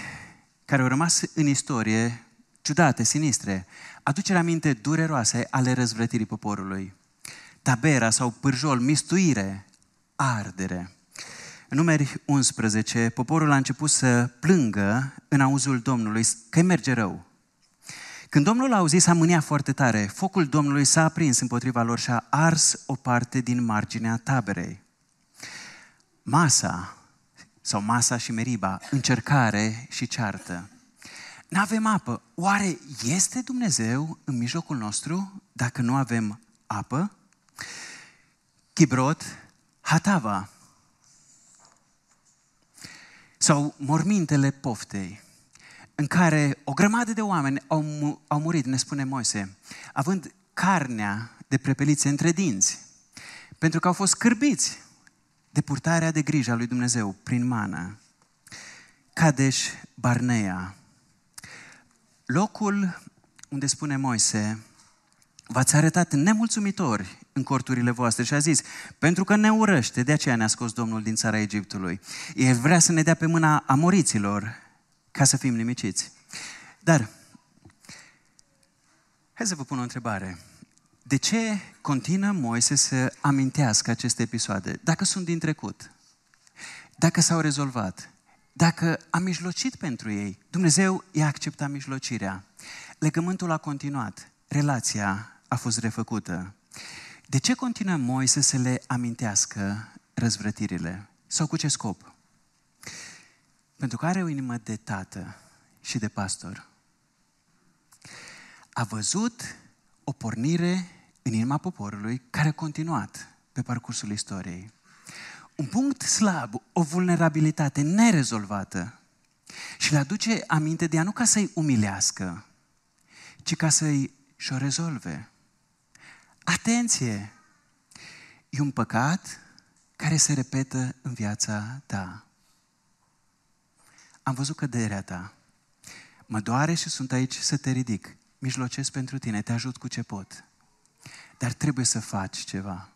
care au rămas în istorie ciudate, sinistre, aducerea aminte dureroase ale răzvrătirii poporului. Tabera sau pârjol, mistuire, ardere. În numeri 11, poporul a început să plângă în auzul Domnului că merge rău. Când Domnul a auzit, s-a mâniat foarte tare. Focul Domnului s-a aprins împotriva lor și a ars o parte din marginea taberei. Masa, sau Masa și Meriba, încercare și ceartă. Nu avem apă. Oare este Dumnezeu în mijlocul nostru dacă nu avem apă? Chibrot, Hatava. Sau mormintele poftei, în care o grămadă de oameni au, au murit, ne spune Moise, având carnea de prepelițe între dinți, pentru că au fost cârbiți de purtarea de grijă a lui Dumnezeu prin mană. Cadeș Barnea, locul unde spune Moise, v-ați arătat nemulțumitori în corturile voastre și a zis, pentru că ne urăște, de aceea ne-a scos Domnul din țara Egiptului. El vrea să ne dea pe mâna amoriților ca să fim nimiciți. Dar, hai să vă pun o întrebare. De ce continuă Moise să amintească aceste episoade? Dacă sunt din trecut, dacă s-au rezolvat, dacă a mijlocit pentru ei, Dumnezeu i-a acceptat mijlocirea. Legământul a continuat, relația a fost refăcută. De ce continuă Moise să le amintească răzvrătirile? Sau cu ce scop? Pentru că are o inimă de tată și de pastor. A văzut o pornire în inima poporului care a continuat pe parcursul istoriei un punct slab, o vulnerabilitate nerezolvată și le aduce aminte de ea nu ca să-i umilească, ci ca să-i și-o rezolve. Atenție! E un păcat care se repetă în viața ta. Am văzut căderea ta. Mă doare și sunt aici să te ridic. Mijlocesc pentru tine, te ajut cu ce pot. Dar trebuie să faci ceva.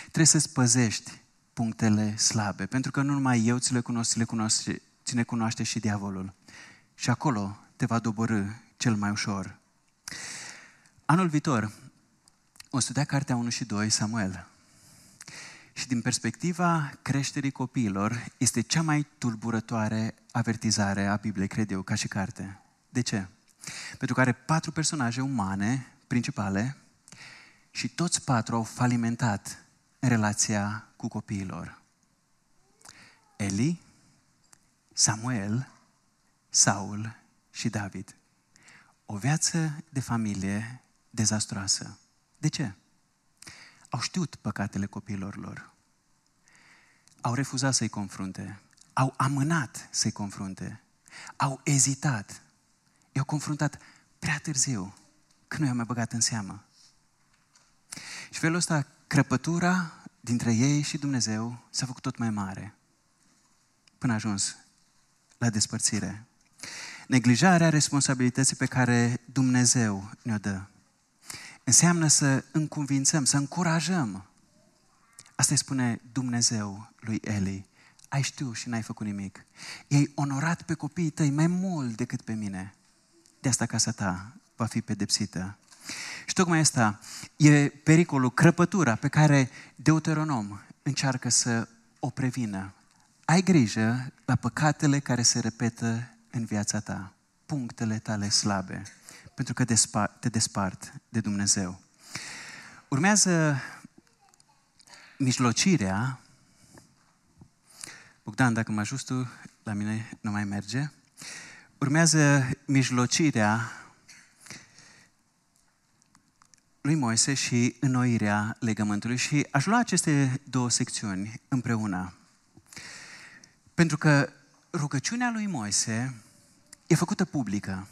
Trebuie să-ți păzești punctele slabe. Pentru că nu numai eu ți le cunosc, ți le cunoaște, ți ne cunoaște și diavolul. Și acolo te va doborâ cel mai ușor. Anul viitor o studia cartea 1 și 2, Samuel. Și din perspectiva creșterii copiilor, este cea mai tulburătoare avertizare a Bibliei, cred eu, ca și carte. De ce? Pentru că are patru personaje umane principale și toți patru au falimentat în relația cu copiilor. Eli, Samuel, Saul și David. O viață de familie dezastroasă. De ce? Au știut păcatele copiilor lor. Au refuzat să-i confrunte. Au amânat să-i confrunte. Au ezitat. I-au confruntat prea târziu, când nu i-au mai băgat în seamă. Și felul ăsta, crăpătura dintre ei și Dumnezeu s-a făcut tot mai mare până a ajuns la despărțire. Neglijarea responsabilității pe care Dumnezeu ne-o dă. Înseamnă să încuvințăm, să încurajăm. Asta îi spune Dumnezeu lui Eli. Ai știu și n-ai făcut nimic. I-ai onorat pe copiii tăi mai mult decât pe mine. De asta casa ta va fi pedepsită. Și tocmai asta e pericolul, crăpătura pe care Deuteronom încearcă să o prevină. Ai grijă la păcatele care se repetă în viața ta, punctele tale slabe, pentru că te despart de Dumnezeu. Urmează mijlocirea. Bogdan, dacă mă ajut tu, la mine nu mai merge. Urmează mijlocirea lui Moise și înnoirea legământului și aș lua aceste două secțiuni împreună. Pentru că rugăciunea lui Moise e făcută publică.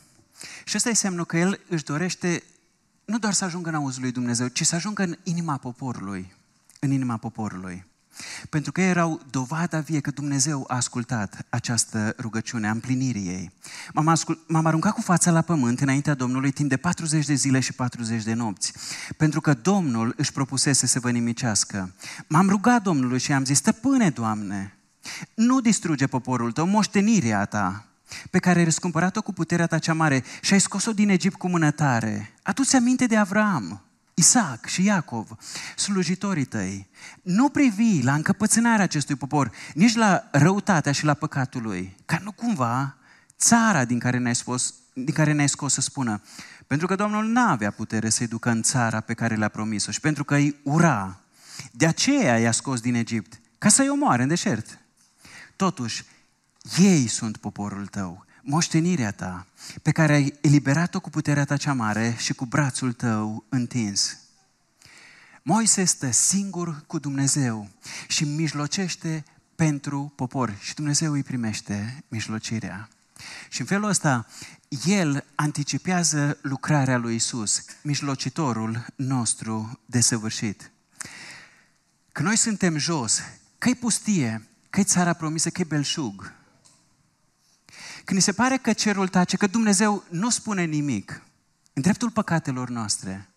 Și ăsta e semnul că el își dorește nu doar să ajungă în auzul lui Dumnezeu, ci să ajungă în inima poporului. În inima poporului. Pentru că erau dovada vie că Dumnezeu a ascultat această rugăciune a împlinirii ei. M-am, ascult, m-am aruncat cu fața la pământ înaintea Domnului timp de 40 de zile și 40 de nopți, pentru că Domnul își propusese să vă nimicească. M-am rugat Domnului și am zis, stăpâne, Doamne, nu distruge poporul tău, moștenirea ta, pe care ai răscumpărat-o cu puterea ta cea mare și ai scos-o din Egipt cu mână tare. Adu-ți aminte de Avram, Isaac și Iacov, slujitorii tăi. Nu privi la încăpățânarea acestui popor, nici la răutatea și la păcatul lui, ca nu cumva țara din care ne-ai scos, din care ne-ai scos să spună, pentru că Domnul n-avea putere să-i ducă în țara pe care le-a promis-o și pentru că îi ura. De aceea i-a scos din Egipt, ca să-i omoare în deșert. Totuși, ei sunt poporul tău, moștenirea ta, pe care ai eliberat-o cu puterea ta cea mare și cu brațul tău întins. Moise stă singur cu Dumnezeu și mijlocește pentru popor și Dumnezeu îi primește mijlocirea. Și în felul ăsta, el anticipează lucrarea lui Isus, mijlocitorul nostru desăvârșit. Că noi suntem jos, că pustie, că țara promisă, că belșug, când ni se pare că cerul tace, că Dumnezeu nu spune nimic în dreptul păcatelor noastre,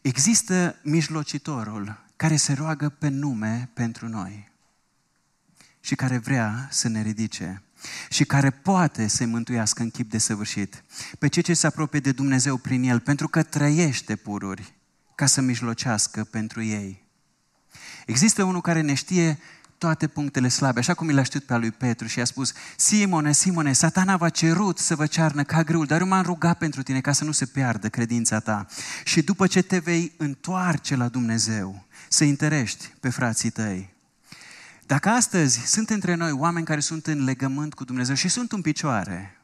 există mijlocitorul care se roagă pe nume pentru noi și care vrea să ne ridice și care poate să-i mântuiască în chip de săvârșit pe cei ce se apropie de Dumnezeu prin el, pentru că trăiește pururi ca să mijlocească pentru ei. Există unul care ne știe toate punctele slabe, așa cum i l-a știut pe a lui Petru și i-a spus, Simone, Simone, satana v-a cerut să vă cearnă ca grâu, dar eu m-am rugat pentru tine ca să nu se piardă credința ta. Și după ce te vei întoarce la Dumnezeu, să întărești pe frații tăi. Dacă astăzi sunt între noi oameni care sunt în legământ cu Dumnezeu și sunt în picioare,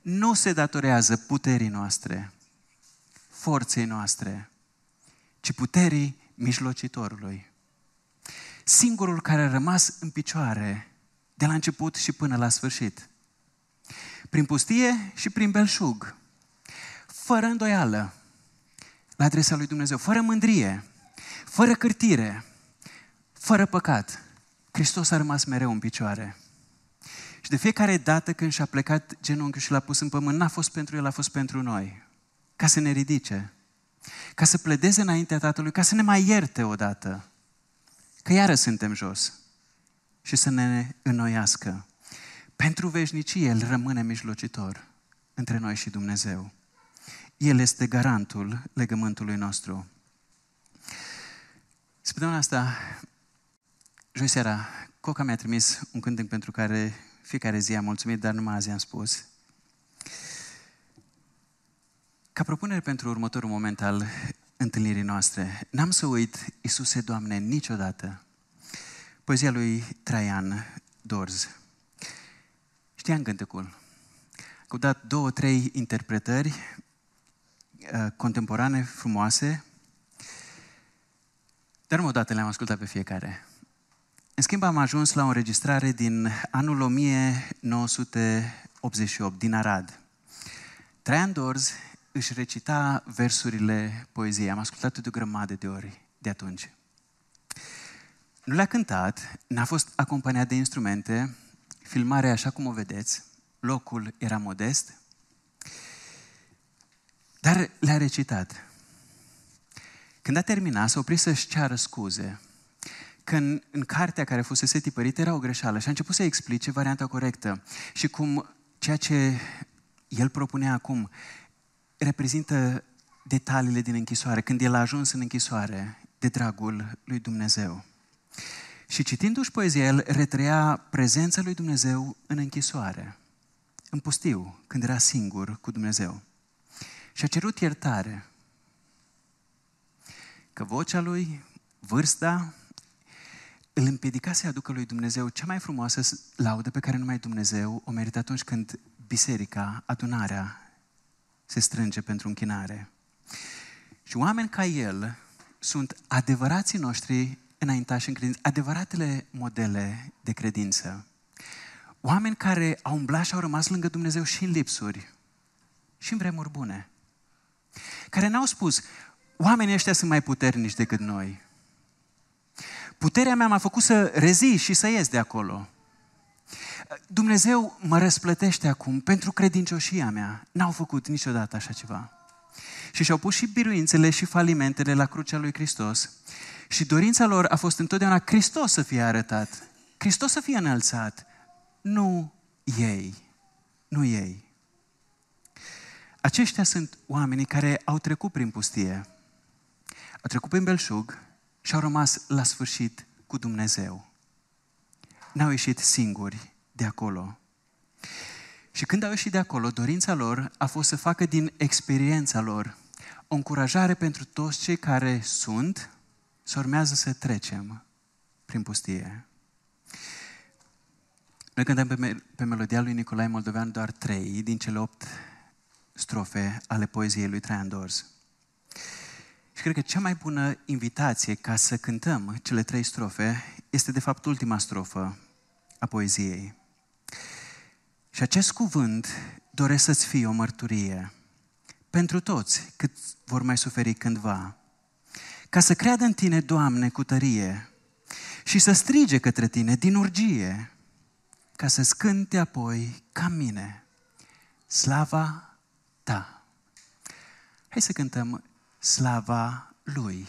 nu se datorează puterii noastre, forței noastre, ci puterii mijlocitorului singurul care a rămas în picioare de la început și până la sfârșit. Prin pustie și prin belșug, fără îndoială, la adresa lui Dumnezeu, fără mândrie, fără cârtire, fără păcat, Hristos a rămas mereu în picioare. Și de fiecare dată când și-a plecat genunchiul și l-a pus în pământ, n-a fost pentru el, a fost pentru noi. Ca să ne ridice. Ca să pledeze înaintea Tatălui, ca să ne mai ierte odată că iară suntem jos și să ne înnoiască. Pentru veșnicie El rămâne mijlocitor între noi și Dumnezeu. El este garantul legământului nostru. Săptămâna asta, joi seara, Coca mi-a trimis un cântec pentru care fiecare zi am mulțumit, dar numai azi am spus. Ca propunere pentru următorul moment al întâlnirii noastre. N-am să uit, Iisuse, Doamne, niciodată. Poezia lui Traian Dorz. Știam cântecul. Au dat două, trei interpretări uh, contemporane, frumoase, dar nu odată le-am ascultat pe fiecare. În schimb, am ajuns la o înregistrare din anul 1988, din Arad. Traian Dorz își recita versurile poeziei. Am ascultat-o de o grămadă de ori de atunci. Nu le-a cântat, n-a fost acompaniat de instrumente, filmarea așa cum o vedeți, locul era modest, Dar le-a recitat. Când a terminat, s-a oprit să-și ceară scuze. Când în cartea care fusese tipărită era o greșeală și a început să explice varianta corectă și cum ceea ce el propunea acum reprezintă detaliile din închisoare, când el a ajuns în închisoare de dragul lui Dumnezeu. Și citindu-și poezia, el retrăia prezența lui Dumnezeu în închisoare, în pustiu, când era singur cu Dumnezeu. Și a cerut iertare. Că vocea lui, vârsta, îl împiedica să aducă lui Dumnezeu cea mai frumoasă laudă pe care numai Dumnezeu o merită atunci când biserica, adunarea, se strânge pentru închinare. Și oameni ca el sunt adevărații noștri înaintași în credință, adevăratele modele de credință. Oameni care au umblat și au rămas lângă Dumnezeu și în lipsuri, și în vremuri bune. Care n-au spus, oamenii ăștia sunt mai puternici decât noi. Puterea mea m-a făcut să rezist și să ies de acolo. Dumnezeu mă răsplătește acum pentru credincioșia mea. N-au făcut niciodată așa ceva. Și și-au pus și biruințele și falimentele la crucea lui Hristos. Și dorința lor a fost întotdeauna Hristos să fie arătat. Hristos să fie înălțat. Nu ei. Nu ei. Aceștia sunt oamenii care au trecut prin pustie. Au trecut prin belșug și au rămas la sfârșit cu Dumnezeu. N-au ieșit singuri de acolo. Și când au ieșit de acolo, dorința lor a fost să facă din experiența lor o încurajare pentru toți cei care sunt să urmează să trecem prin pustie. Noi cântăm pe, me- pe melodia lui Nicolae Moldovean doar trei din cele opt strofe ale poeziei lui Traian Dors. Și cred că cea mai bună invitație ca să cântăm cele trei strofe este de fapt ultima strofă a poeziei. Și acest cuvânt doresc să-ți fie o mărturie pentru toți cât vor mai suferi cândva. Ca să creadă în tine, Doamne, cu tărie și să strige către tine din urgie, ca să scânte apoi ca mine slava ta. Hai să cântăm slava Lui,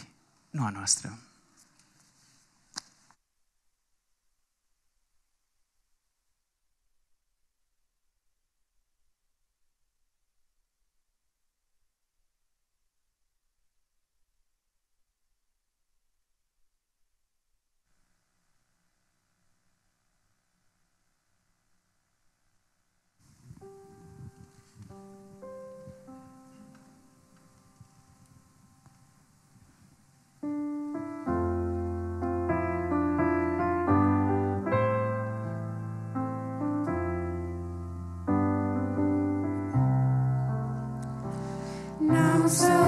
nu a noastră. Să-ți